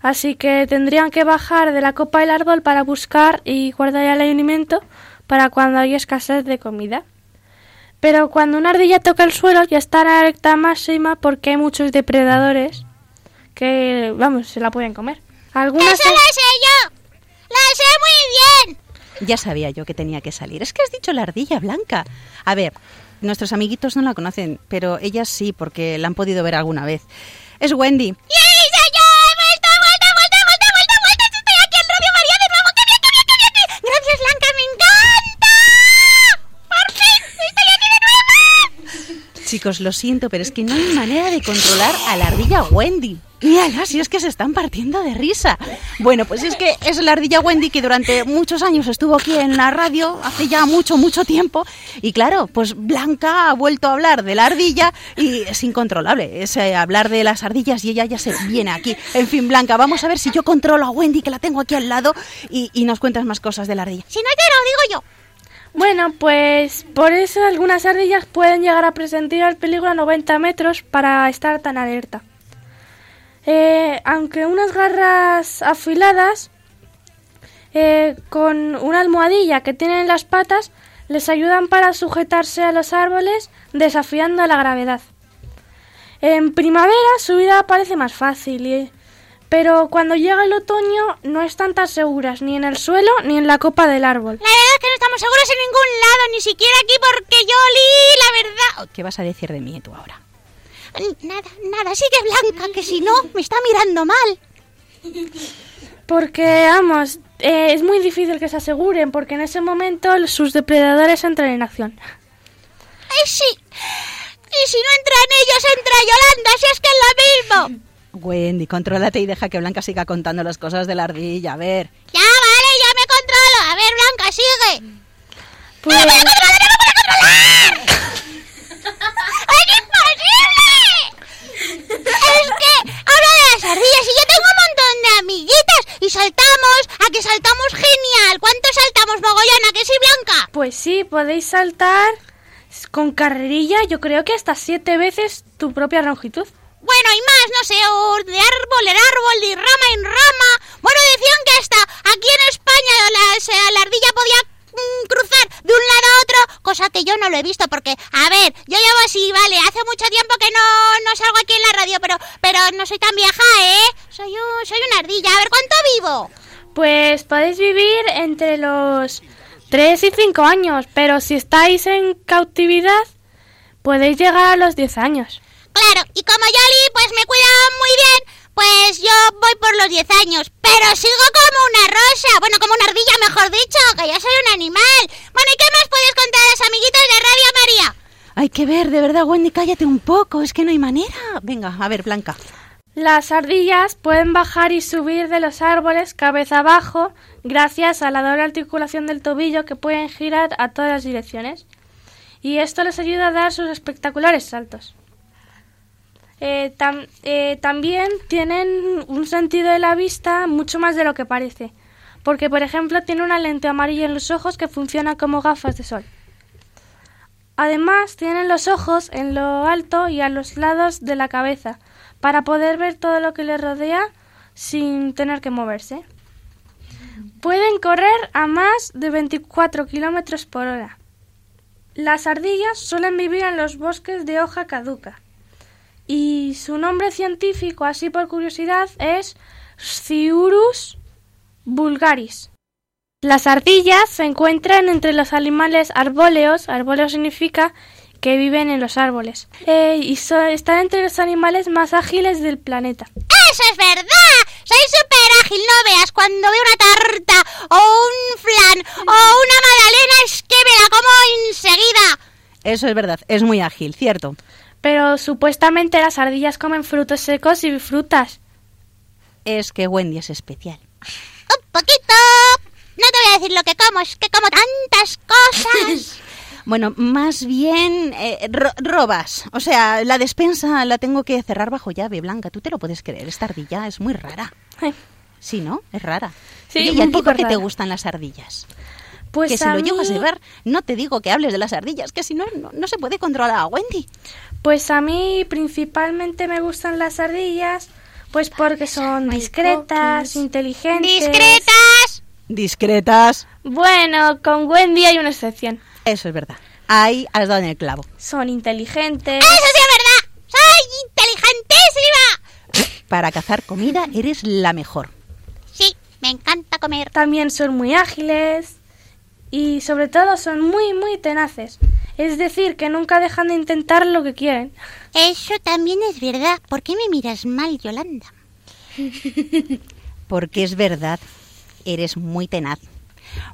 [SPEAKER 2] así que tendrían que bajar de la copa del árbol para buscar y guardar el alimento para cuando hay escasez de comida. Pero cuando una ardilla toca el suelo ya está en la alerta máxima porque hay muchos depredadores que, vamos, se la pueden comer. Algunas
[SPEAKER 9] ¡Eso lo sé yo! ¡Lo sé muy bien!
[SPEAKER 1] Ya sabía yo que tenía que salir. Es que has dicho la ardilla blanca. A ver, nuestros amiguitos no la conocen, pero ellas sí, porque la han podido ver alguna vez. Es Wendy.
[SPEAKER 9] ¡Yay,
[SPEAKER 1] Chicos, lo siento, pero es que no hay manera de controlar a la ardilla Wendy. Mírala, si es que se están partiendo de risa. Bueno, pues es que es la ardilla Wendy que durante muchos años estuvo aquí en la radio, hace ya mucho, mucho tiempo. Y claro, pues Blanca ha vuelto a hablar de la ardilla y es incontrolable. Es hablar de las ardillas y ella ya se viene aquí. En fin, Blanca, vamos a ver si yo controlo a Wendy, que la tengo aquí al lado, y, y nos cuentas más cosas de la ardilla.
[SPEAKER 9] Si no te lo digo yo.
[SPEAKER 2] Bueno, pues por eso algunas ardillas pueden llegar a presentir el peligro a 90 metros para estar tan alerta. Eh, aunque unas garras afiladas eh, con una almohadilla que tienen en las patas les ayudan para sujetarse a los árboles desafiando la gravedad. En primavera su vida parece más fácil, y- pero cuando llega el otoño no están tan seguras ni en el suelo ni en la copa del árbol.
[SPEAKER 9] La verdad es que no estamos seguros en ningún lado, ni siquiera aquí porque yo olí la verdad.
[SPEAKER 1] ¿Qué vas a decir de mí tú ahora?
[SPEAKER 9] Nada, nada, sigue Blanca, que si no, me está mirando mal.
[SPEAKER 2] Porque, vamos, eh, es muy difícil que se aseguren porque en ese momento sus depredadores entran en acción.
[SPEAKER 9] ¡Ay, sí! Y si no entran ellos, entra Yolanda, si es que es lo mismo.
[SPEAKER 1] Wendy, contrólate y deja que Blanca siga contando las cosas de la ardilla. A ver.
[SPEAKER 9] Ya, vale, ya me controlo. A ver, Blanca, sigue.
[SPEAKER 2] Pues,
[SPEAKER 9] ¡No me puedo controlar, no me puedo controlar! ¡Es imposible! Es que habla de las ardillas y yo tengo un montón de amiguitas y saltamos, a que saltamos genial. ¿Cuánto saltamos, mogollón? ¿A que sí, Blanca?
[SPEAKER 2] pues sí, podéis saltar con carrerilla, yo creo que hasta siete veces tu propia longitud.
[SPEAKER 9] Bueno, y más, no sé, de árbol en árbol, de rama en rama. Bueno, decían que hasta aquí en España la, la ardilla podía mm, cruzar de un lado a otro, cosa que yo no lo he visto porque, a ver, yo llevo así, vale, hace mucho tiempo que no, no salgo aquí en la radio, pero, pero no soy tan vieja, ¿eh? Soy, un, soy una ardilla, a ver, ¿cuánto vivo?
[SPEAKER 2] Pues podéis vivir entre los 3 y 5 años, pero si estáis en cautividad, podéis llegar a los 10 años.
[SPEAKER 9] Claro, y como Yoli pues me cuida muy bien, pues yo voy por los 10 años, pero sigo como una rosa, bueno, como una ardilla mejor dicho, que yo soy un animal. Bueno, ¿y qué más puedes contar a los amiguitos de Radio María?
[SPEAKER 1] Hay que ver, de verdad, Wendy, cállate un poco. Es que no hay manera. Venga, a ver, Blanca.
[SPEAKER 2] Las ardillas pueden bajar y subir de los árboles cabeza abajo gracias a la doble articulación del tobillo que pueden girar a todas las direcciones. Y esto les ayuda a dar sus espectaculares saltos. Eh, eh, también tienen un sentido de la vista mucho más de lo que parece, porque por ejemplo tiene una lente amarilla en los ojos que funciona como gafas de sol. Además tienen los ojos en lo alto y a los lados de la cabeza para poder ver todo lo que les rodea sin tener que moverse. Pueden correr a más de 24 kilómetros por hora. Las ardillas suelen vivir en los bosques de hoja caduca y su nombre científico, así por curiosidad, es Sciurus vulgaris. Las ardillas se encuentran entre los animales arbóleos, arbóleo significa que viven en los árboles, eh, y so- están entre los animales más ágiles del planeta.
[SPEAKER 9] ¡Eso es verdad! Soy súper ágil, no veas, cuando veo una tarta o un flan o una magdalena es que me la como enseguida.
[SPEAKER 1] Eso es verdad, es muy ágil, cierto.
[SPEAKER 2] Pero supuestamente las ardillas comen frutos secos y frutas.
[SPEAKER 1] Es que Wendy es especial. *laughs*
[SPEAKER 9] Un poquito. No te voy a decir lo que como, es que como tantas cosas. *laughs*
[SPEAKER 1] Bueno, más bien eh, ro- robas. O sea, la despensa la tengo que cerrar bajo llave, Blanca. ¿Tú te lo puedes creer? Esta ardilla es muy rara.
[SPEAKER 2] Ay,
[SPEAKER 1] Sí, ¿no? Es rara.
[SPEAKER 2] Sí,
[SPEAKER 1] Oye, ¿y
[SPEAKER 2] un
[SPEAKER 1] a ti
[SPEAKER 2] poco
[SPEAKER 1] por qué te gustan las ardillas?
[SPEAKER 2] Pues
[SPEAKER 1] que si
[SPEAKER 2] a
[SPEAKER 1] lo llegas a
[SPEAKER 2] mí-
[SPEAKER 1] ver, no te digo que hables de las ardillas, que si no, no, no se puede controlar a Wendy.
[SPEAKER 2] Pues a mí principalmente me gustan las ardillas, pues porque son discretas, inteligentes.
[SPEAKER 9] ¡Discretas!
[SPEAKER 1] Discretas.
[SPEAKER 2] Bueno, con Wendy hay una excepción.
[SPEAKER 1] Eso es verdad. Ahí has dado en el clavo.
[SPEAKER 2] Son inteligentes.
[SPEAKER 9] ¡Eso sí es verdad! ¡Soy inteligentísima!
[SPEAKER 1] Para cazar comida eres la mejor.
[SPEAKER 9] Sí, me encanta comer.
[SPEAKER 2] También son muy ágiles y sobre todo son muy, muy tenaces. Es decir, que nunca dejan de intentar lo que quieren.
[SPEAKER 9] Eso también es verdad. ¿Por qué me miras mal, Yolanda?
[SPEAKER 1] Porque es verdad, eres muy tenaz.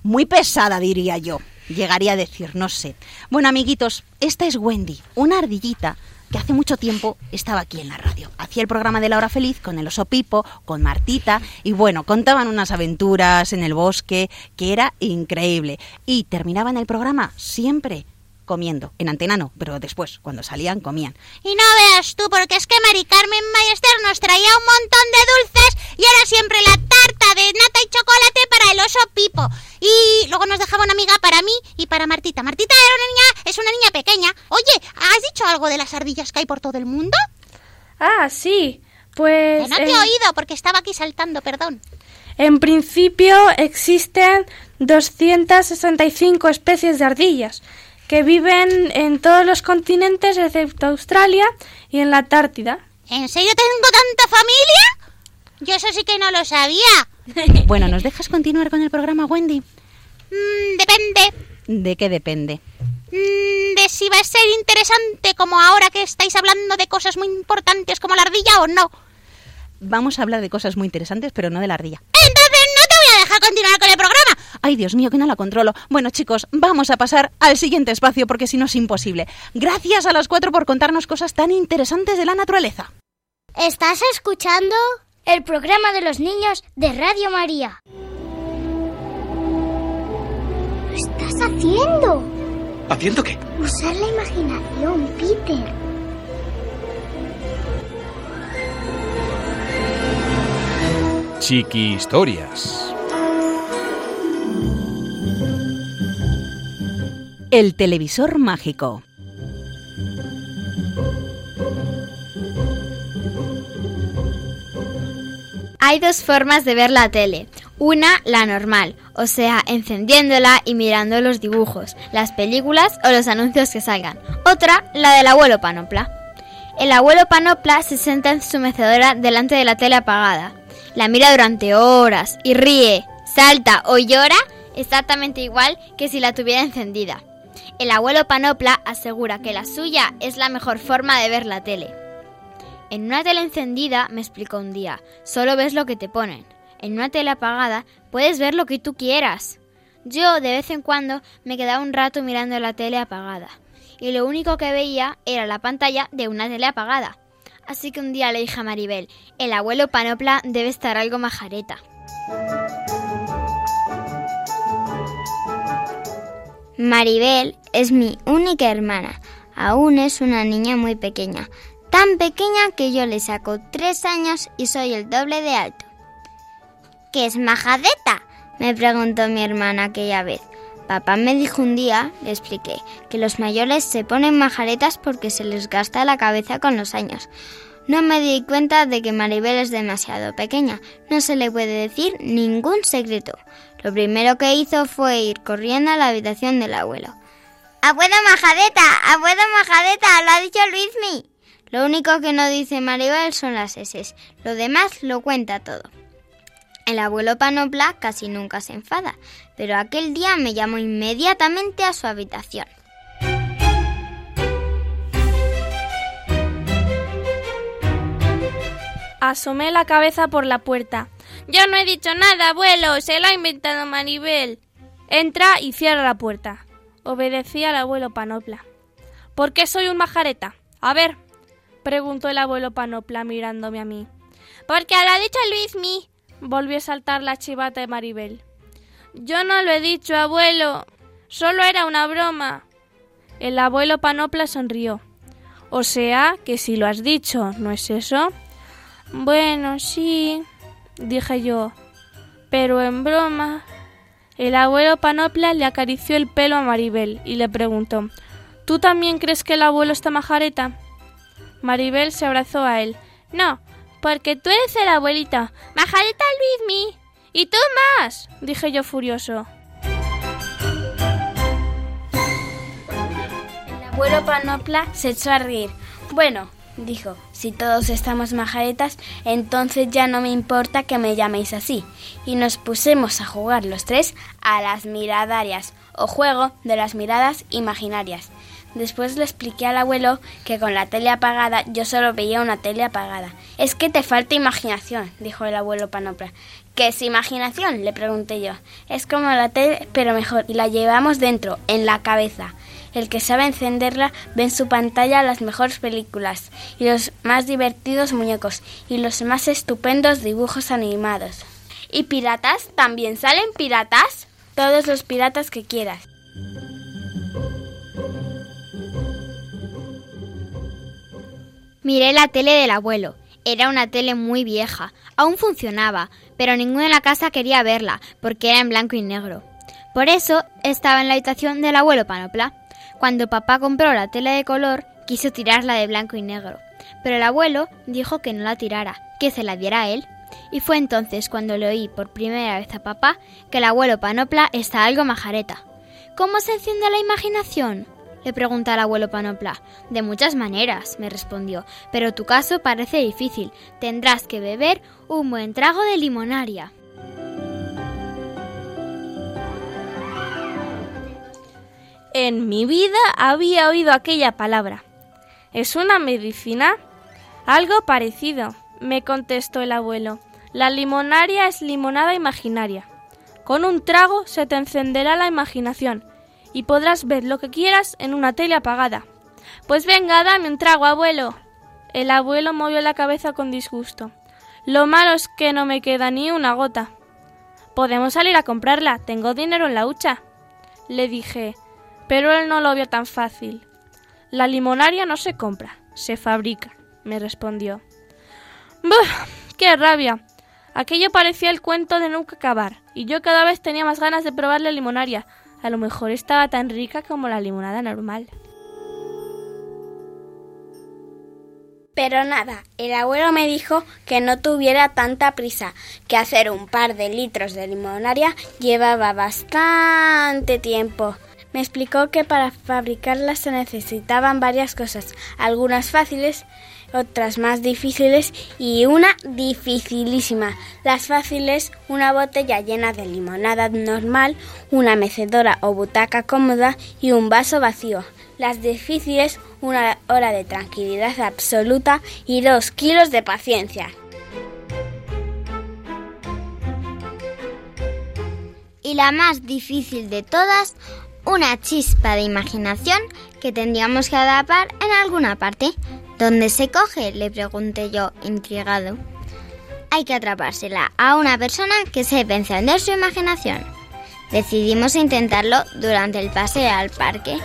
[SPEAKER 1] Muy pesada, diría yo. Llegaría a decir, no sé. Bueno, amiguitos, esta es Wendy, una ardillita que hace mucho tiempo estaba aquí en la radio. Hacía el programa de La Hora Feliz con el oso Pipo, con Martita, y bueno, contaban unas aventuras en el bosque que era increíble. Y terminaban el programa siempre comiendo. En antena no, pero después, cuando salían, comían.
[SPEAKER 9] Y no veas tú, porque es que Mari Carmen Ballester nos traía un montón de dulces y era siempre la tarta de nata y chocolate para el oso Pipo. Y luego nos dejaba una amiga para mí y para Martita. Martita era una niña, es una niña pequeña. Oye, ¿has dicho algo de las ardillas que hay por todo el mundo?
[SPEAKER 2] Ah, sí. Pues
[SPEAKER 9] Que no te he
[SPEAKER 2] en-
[SPEAKER 9] oído porque estaba aquí saltando, perdón.
[SPEAKER 2] En principio existen 265 especies de ardillas que viven en todos los continentes excepto Australia y en la Antártida.
[SPEAKER 9] ¿En serio tengo tanta familia? Yo eso sí que no lo sabía. *laughs*
[SPEAKER 1] Bueno, ¿nos dejas continuar con el programa, Wendy?
[SPEAKER 9] Mm, depende.
[SPEAKER 1] ¿De qué depende?
[SPEAKER 9] Mm, de si va a ser interesante como ahora que estáis hablando de cosas muy importantes como la ardilla o no.
[SPEAKER 1] Vamos a hablar de cosas muy interesantes, pero no de la ardilla.
[SPEAKER 9] Entonces no te voy a dejar
[SPEAKER 1] deja continuar con el programa. Ay, Dios mío, que no la controlo. Bueno, chicos, vamos a pasar al siguiente espacio porque si no es imposible. Gracias a las cuatro por contarnos cosas tan interesantes de la naturaleza.
[SPEAKER 11] ¿Estás escuchando? El programa de los niños de Radio María. Lo estás haciendo.
[SPEAKER 12] ¿Haciendo qué?
[SPEAKER 11] Usar la imaginación, Peter.
[SPEAKER 13] Chiqui Historias.
[SPEAKER 1] El televisor mágico.
[SPEAKER 3] Hay dos formas de ver la tele. Una, la normal, o sea, encendiéndola y mirando los dibujos, las películas o los anuncios que salgan. Otra, la del abuelo Panopla. El abuelo Panopla se sienta en su mecedora delante de la tele apagada. La mira durante horas y ríe, salta o llora exactamente igual que si la tuviera encendida. El abuelo Panopla asegura que la suya es la mejor forma de ver la tele. En una tele encendida, me explicó un día, solo ves lo que te ponen. En una tele apagada puedes ver lo que tú quieras. Yo de vez en cuando me quedaba un rato mirando la tele apagada y lo único que veía era la pantalla de una tele apagada. Así que un día le dije a Maribel, el abuelo Panopla debe estar algo majareta.
[SPEAKER 7] Maribel es mi única hermana. Aún es una niña muy pequeña. Tan pequeña que yo le saco tres años y soy el doble de alto. ¿Qué es majadeta? me preguntó mi hermana aquella vez. Papá me dijo un día, le expliqué, que los mayores se ponen majaretas porque se les gasta la cabeza con los años. No me di cuenta de que Maribel es demasiado pequeña. No se le puede decir ningún secreto. Lo primero que hizo fue ir corriendo a la habitación del abuelo. ¡Abuelo majadeta! ¡Abuelo majadeta! ¡Lo ha dicho Luismi! Lo único que no dice Maribel son las S. Lo demás lo cuenta todo. El abuelo Panopla casi nunca se enfada, pero aquel día me llamó inmediatamente a su habitación.
[SPEAKER 2] Asomé la cabeza por la puerta. Yo no he dicho nada, abuelo, se lo ha inventado Maribel. Entra y cierra la puerta. Obedecí al abuelo Panopla. ¿Por qué soy un majareta? A ver, preguntó el abuelo Panopla mirándome a mí. Porque lo ha dicho Luismi, volvió a saltar la chivata de Maribel. Yo no lo he dicho, abuelo. Solo era una broma. El abuelo Panopla sonrió. O sea, que si lo has dicho, ¿no es eso? Bueno, sí, dije yo. Pero en broma. El abuelo Panopla le acarició el pelo a Maribel y le preguntó ¿Tú también crees que el abuelo está majareta? Maribel se abrazó a él. No, porque tú eres el abuelito. Majareta Luismi. Y tú más, dije yo furioso.
[SPEAKER 4] El abuelo Panopla se echó a reír. Bueno, dijo, si todos estamos majaretas, entonces ya no me importa que me llaméis así. Y nos pusimos a jugar los tres a las miradarias, o juego de las miradas imaginarias. Después le expliqué al abuelo que con la tele apagada yo solo veía una tele apagada. Es que te falta imaginación, dijo el abuelo Panopla. ¿Qué es imaginación? le pregunté yo. Es como la tele, pero mejor, y la llevamos dentro, en la cabeza. El que sabe encenderla ve en su pantalla las mejores películas y los más divertidos muñecos y los más estupendos dibujos animados. ¿Y piratas? ¿También salen piratas? Todos los piratas que quieras.
[SPEAKER 3] Miré la tele del abuelo. Era una tele muy vieja. Aún funcionaba, pero ninguno en la casa quería verla, porque era en blanco y negro. Por eso estaba en la habitación del abuelo Panopla. Cuando papá compró la tele de color, quiso tirarla de blanco y negro. Pero el abuelo dijo que no la tirara, que se la diera a él. Y fue entonces cuando le oí por primera vez a papá que el abuelo Panopla está algo majareta. ¿Cómo se enciende la imaginación? Le pregunté al abuelo Panopla. De muchas maneras, me respondió, pero tu caso parece difícil. Tendrás que beber un buen trago de limonaria.
[SPEAKER 2] En mi vida había oído aquella palabra. ¿Es una medicina? Algo parecido, me contestó el abuelo. La limonaria es limonada imaginaria. Con un trago se te encenderá la imaginación y podrás ver lo que quieras en una tele apagada. Pues venga, dame un trago, abuelo. El abuelo movió la cabeza con disgusto. Lo malo es que no me queda ni una gota. Podemos salir a comprarla, tengo dinero en la hucha. Le dije, pero él no lo vio tan fácil. La limonaria no se compra, se fabrica, me respondió. ¡Buf! ¡Qué rabia! Aquello parecía el cuento de nunca acabar, y yo cada vez tenía más ganas de probar la limonaria. A lo mejor estaba tan rica como la limonada normal.
[SPEAKER 4] Pero nada, el abuelo me dijo que no tuviera tanta prisa, que hacer un par de litros de limonaria llevaba bastante tiempo. Me explicó que para fabricarla se necesitaban varias cosas, algunas fáciles, otras más difíciles y una dificilísima. Las fáciles, una botella llena de limonada normal, una mecedora o butaca cómoda y un vaso vacío. Las difíciles, una hora de tranquilidad absoluta y dos kilos de paciencia.
[SPEAKER 7] Y la más difícil de todas, una chispa de imaginación que tendríamos que atrapar en alguna parte. ¿Dónde se coge? le pregunté yo, intrigado. Hay que atrapársela a una persona que sepa encender su imaginación. Decidimos intentarlo durante el paseo al parque.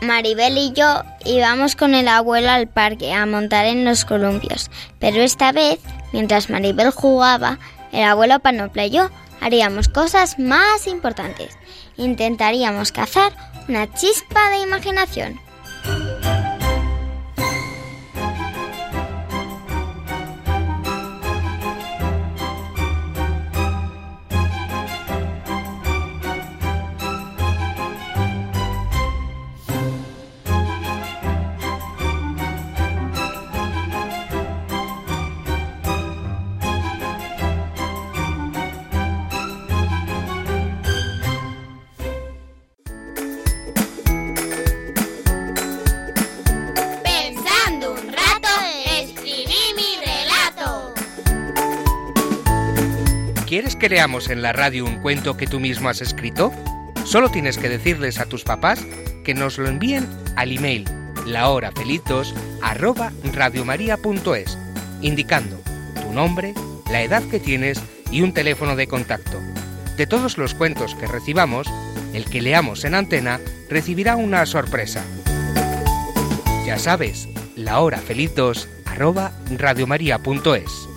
[SPEAKER 7] Maribel y yo íbamos con el abuelo al parque a montar en los columpios, pero esta vez, mientras Maribel jugaba, el abuelo Panopla y yo haríamos cosas más importantes. Intentaríamos cazar una chispa de imaginación.
[SPEAKER 5] Que leamos en la radio un cuento que tú mismo has escrito? Solo tienes que decirles a tus papás que nos lo envíen al email lahorafeliz2@radiomaria.es, indicando tu nombre, la edad que tienes y un teléfono de contacto. De todos los cuentos que recibamos, el que leamos en antena recibirá una sorpresa. Ya sabes, lahorafeliz2@radiomaria.es.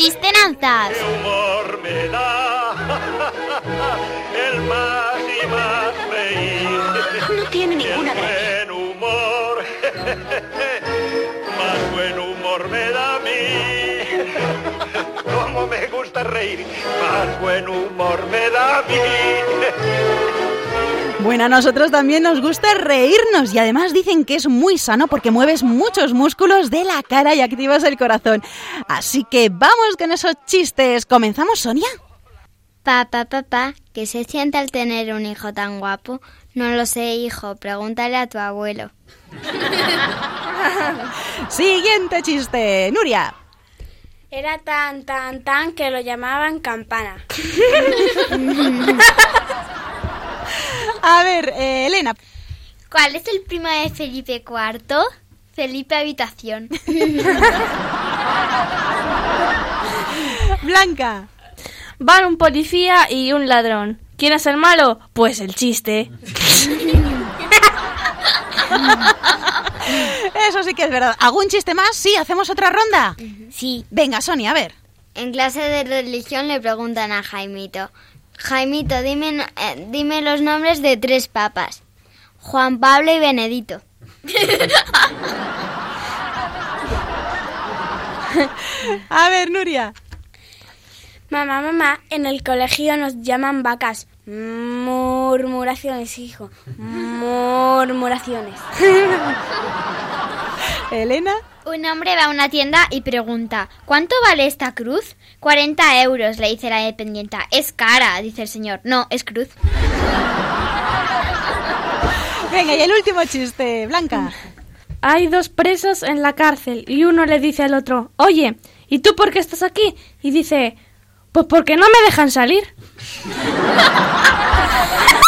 [SPEAKER 7] ¡Chistenanzas!
[SPEAKER 14] ¿Qué humor me da *laughs* el más y más reír?
[SPEAKER 12] No tiene ninguna gracia.
[SPEAKER 14] buen humor, *laughs* más buen humor me da a mí. *laughs* Como me gusta reír, más buen humor me da a mí.
[SPEAKER 1] Bueno, a nosotros también nos gusta reírnos y además dicen que es muy sano porque mueves muchos músculos de la cara y activas el corazón. Así que vamos con esos chistes. ¿Comenzamos, Sonia?
[SPEAKER 7] Papá, papá, ¿qué se siente al tener un hijo tan guapo? No lo sé, hijo, pregúntale a tu abuelo. *laughs*
[SPEAKER 1] Siguiente chiste, Nuria.
[SPEAKER 4] Era tan, tan, tan que lo llamaban campana. *laughs*
[SPEAKER 1] A ver, eh, Elena.
[SPEAKER 7] ¿Cuál es el primo de Felipe IV? Felipe Habitación.
[SPEAKER 1] Blanca.
[SPEAKER 2] Van un policía y un ladrón. ¿Quién es el malo? Pues el chiste.
[SPEAKER 1] Eso sí que es verdad. ¿Algún chiste más? Sí, hacemos otra ronda.
[SPEAKER 7] Sí.
[SPEAKER 1] Venga, Sonia, a ver.
[SPEAKER 7] En clase de religión le preguntan a Jaimito. Jaimito, dime, eh, dime los nombres de tres papas. Juan Pablo y Benedito. *laughs*
[SPEAKER 1] A ver, Nuria.
[SPEAKER 4] Mamá, mamá, en el colegio nos llaman vacas. Murmuraciones, hijo. *laughs* Murmuraciones. *laughs*
[SPEAKER 1] Elena.
[SPEAKER 3] Un hombre va a una tienda y pregunta, ¿cuánto vale esta cruz? 40 euros, le dice la dependienta. Es cara, dice el señor. No, es cruz.
[SPEAKER 1] Venga, y el último chiste, Blanca.
[SPEAKER 2] Hay dos presos en la cárcel y uno le dice al otro, oye, ¿y tú por qué estás aquí? Y dice, pues porque no me dejan salir. *laughs*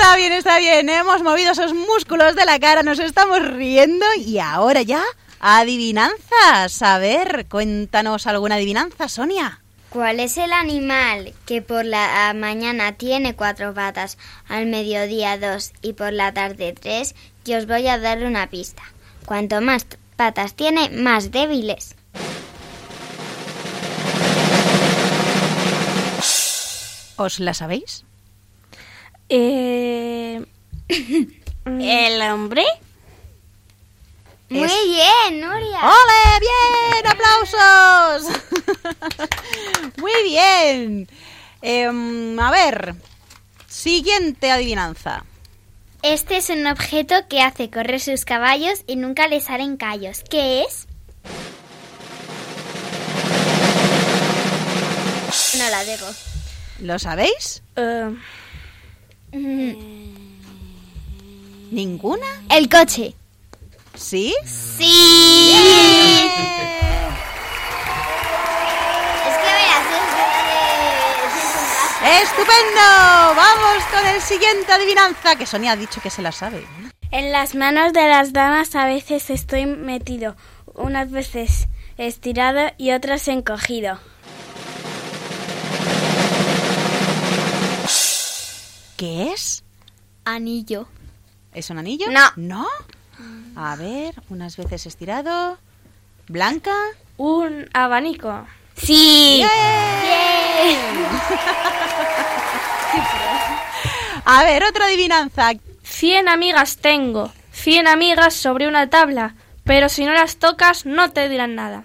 [SPEAKER 1] Está bien, está bien. Hemos movido esos músculos de la cara, nos estamos riendo y ahora ya, adivinanzas. A ver, cuéntanos alguna adivinanza, Sonia.
[SPEAKER 7] ¿Cuál es el animal que por la mañana tiene cuatro patas, al mediodía dos y por la tarde tres? Y os voy a darle una pista. Cuanto más patas tiene, más débiles.
[SPEAKER 1] ¿Os la sabéis?
[SPEAKER 2] Eh... *laughs*
[SPEAKER 4] ¿El hombre?
[SPEAKER 7] Muy
[SPEAKER 1] Es-
[SPEAKER 7] bien, Nuria.
[SPEAKER 1] ¡Ole! ¡Bien! ¡Aplausos! *laughs* Muy bien. Em, a ver, siguiente adivinanza.
[SPEAKER 3] Este es un objeto que hace correr sus caballos y nunca les salen callos. ¿Qué es? No la digo.
[SPEAKER 1] ¿Lo sabéis?
[SPEAKER 2] eh,
[SPEAKER 1] ¿Ninguna?
[SPEAKER 3] El coche.
[SPEAKER 1] ¿Sí?
[SPEAKER 3] Sí. Es que verás.
[SPEAKER 1] ¡Estupendo! Vamos con el siguiente adivinanza, que Sonia ha dicho que se la sabe.
[SPEAKER 4] En las manos de las damas a veces estoy metido, unas veces estirado y otras encogido.
[SPEAKER 1] ¿Qué es?
[SPEAKER 3] Anillo.
[SPEAKER 1] ¿Es un anillo?
[SPEAKER 3] No.
[SPEAKER 1] ¿No? A ver, unas veces estirado. ¿Blanca?
[SPEAKER 2] un abanico.
[SPEAKER 4] Sí. *laughs*
[SPEAKER 1] A ver, otra adivinanza.
[SPEAKER 2] Cien amigas tengo, cien amigas sobre una tabla, pero si no las tocas no te dirán nada.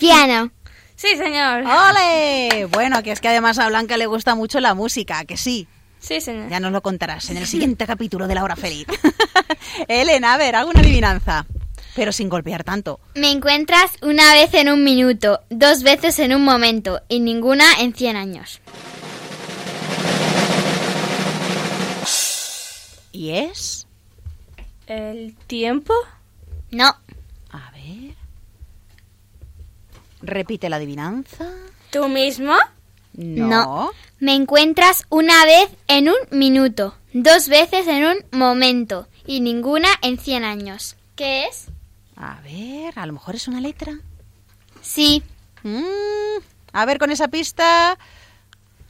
[SPEAKER 3] Piano.
[SPEAKER 2] Sí, señor.
[SPEAKER 1] ¡Ole! Bueno, que es que además a Blanca le gusta mucho la música, que sí.
[SPEAKER 2] Sí, señor.
[SPEAKER 1] Ya nos lo contarás en el siguiente capítulo de La Hora Feliz. *laughs* Elena, a ver, alguna adivinanza. Pero sin golpear tanto.
[SPEAKER 3] Me encuentras una vez en un minuto, dos veces en un momento y ninguna en 100 años.
[SPEAKER 1] ¿Y es?
[SPEAKER 2] ¿El tiempo?
[SPEAKER 3] No.
[SPEAKER 1] A ver. Repite la adivinanza.
[SPEAKER 4] ¿Tú mismo?
[SPEAKER 1] No.
[SPEAKER 3] No. Me encuentras una vez en un minuto, dos veces en un momento y ninguna en 100 años. ¿Qué es?
[SPEAKER 1] A ver, a lo mejor es una letra.
[SPEAKER 3] Sí.
[SPEAKER 1] Mm, a ver, con esa pista.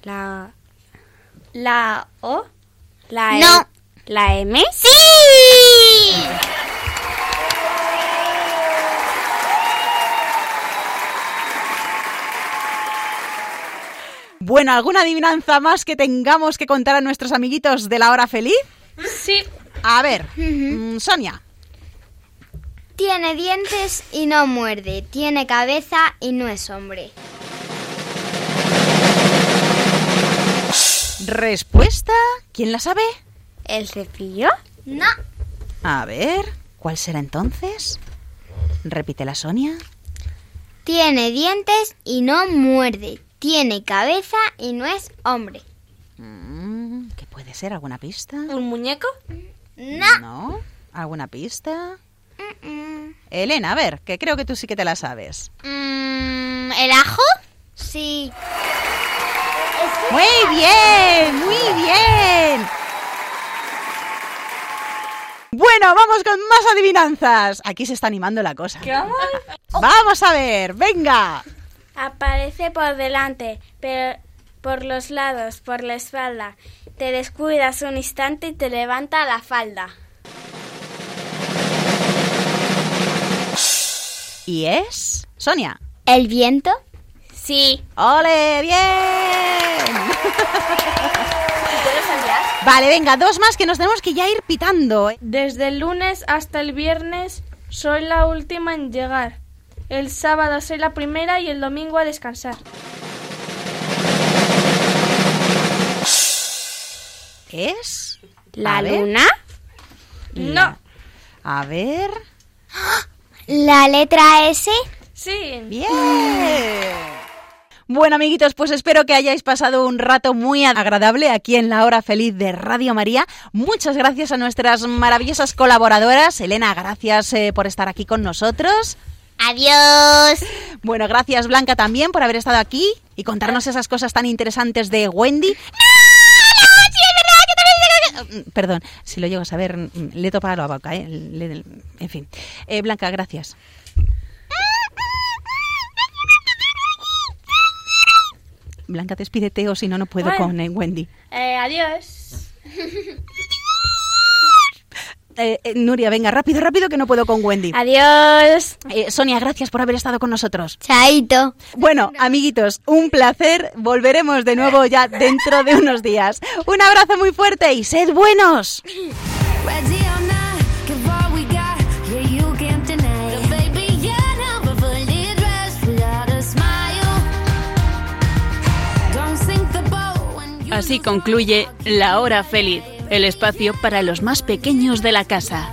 [SPEAKER 4] La,
[SPEAKER 2] ¿La O?
[SPEAKER 4] la,
[SPEAKER 3] No.
[SPEAKER 4] E- la M.
[SPEAKER 3] ¡Sí!
[SPEAKER 1] Bueno, ¿alguna adivinanza más que tengamos que contar a nuestros amiguitos de la hora feliz?
[SPEAKER 2] Sí.
[SPEAKER 1] A ver, mm, Sonia.
[SPEAKER 7] Tiene dientes y no muerde. Tiene cabeza y no es hombre.
[SPEAKER 1] Respuesta. ¿Quién la sabe?
[SPEAKER 4] ¿El cepillo?
[SPEAKER 7] No.
[SPEAKER 1] A ver, ¿cuál será entonces? Repítela, Sonia.
[SPEAKER 7] Tiene dientes y no muerde. Tiene cabeza y no es hombre.
[SPEAKER 1] Mm, ¿Qué puede ser? ¿Alguna pista?
[SPEAKER 2] ¿Un muñeco?
[SPEAKER 7] No.
[SPEAKER 1] ¿No? ¿Alguna pista? Elena, a ver, que creo que tú sí que te la sabes.
[SPEAKER 3] Mm, ¿El ajo?
[SPEAKER 7] Sí.
[SPEAKER 1] Muy bien, muy bien. Bueno, vamos con más adivinanzas. Aquí se está animando la cosa.
[SPEAKER 2] ¿Qué vamos?
[SPEAKER 1] Vamos a ver, venga.
[SPEAKER 4] Aparece por delante, pero por los lados, por la espalda. Te descuidas un instante y te levanta la falda.
[SPEAKER 1] ¿Y es? Sonia.
[SPEAKER 3] ¿El viento?
[SPEAKER 4] Sí.
[SPEAKER 1] ¡Ole! ¡Bien! *laughs* Vale, venga, dos más que nos tenemos que ya ir pitando. ¿eh?
[SPEAKER 2] Desde el lunes hasta el viernes soy la última en llegar. El sábado soy la primera y el domingo a descansar.
[SPEAKER 1] ¿Es?
[SPEAKER 4] ¿La
[SPEAKER 1] A ver.
[SPEAKER 4] luna?
[SPEAKER 2] No.
[SPEAKER 1] A ver.
[SPEAKER 11] ¿La letra S?
[SPEAKER 2] Sí.
[SPEAKER 1] Bien. Bueno, amiguitos, pues espero que hayáis pasado un rato muy agradable aquí en la hora feliz de Radio María. Muchas gracias a nuestras maravillosas colaboradoras. Elena, gracias eh, por estar aquí con nosotros.
[SPEAKER 11] Adiós.
[SPEAKER 1] Bueno, gracias Blanca también por haber estado aquí y contarnos esas cosas tan interesantes de Wendy. Mm, Perdón, si lo llego a saber, mm, le he topado la boca, ¿eh? Le- en fin. Eh, Blanca, gracias. Blanca, despídete o si no, no puedo
[SPEAKER 2] Bueno.
[SPEAKER 1] con eh, Wendy.
[SPEAKER 2] Eh, adiós. *laughs*
[SPEAKER 1] Eh, eh, Nuria, venga, rápido, rápido, que no puedo con Wendy.
[SPEAKER 4] Adiós.
[SPEAKER 1] Eh, Sonia, gracias por haber estado con nosotros.
[SPEAKER 3] Chaito.
[SPEAKER 1] Bueno, amiguitos, un placer. Volveremos de nuevo ya dentro de unos días. Un abrazo muy fuerte y sed buenos.
[SPEAKER 12] Así concluye La Hora Feliz, el espacio para los más pequeños de la casa.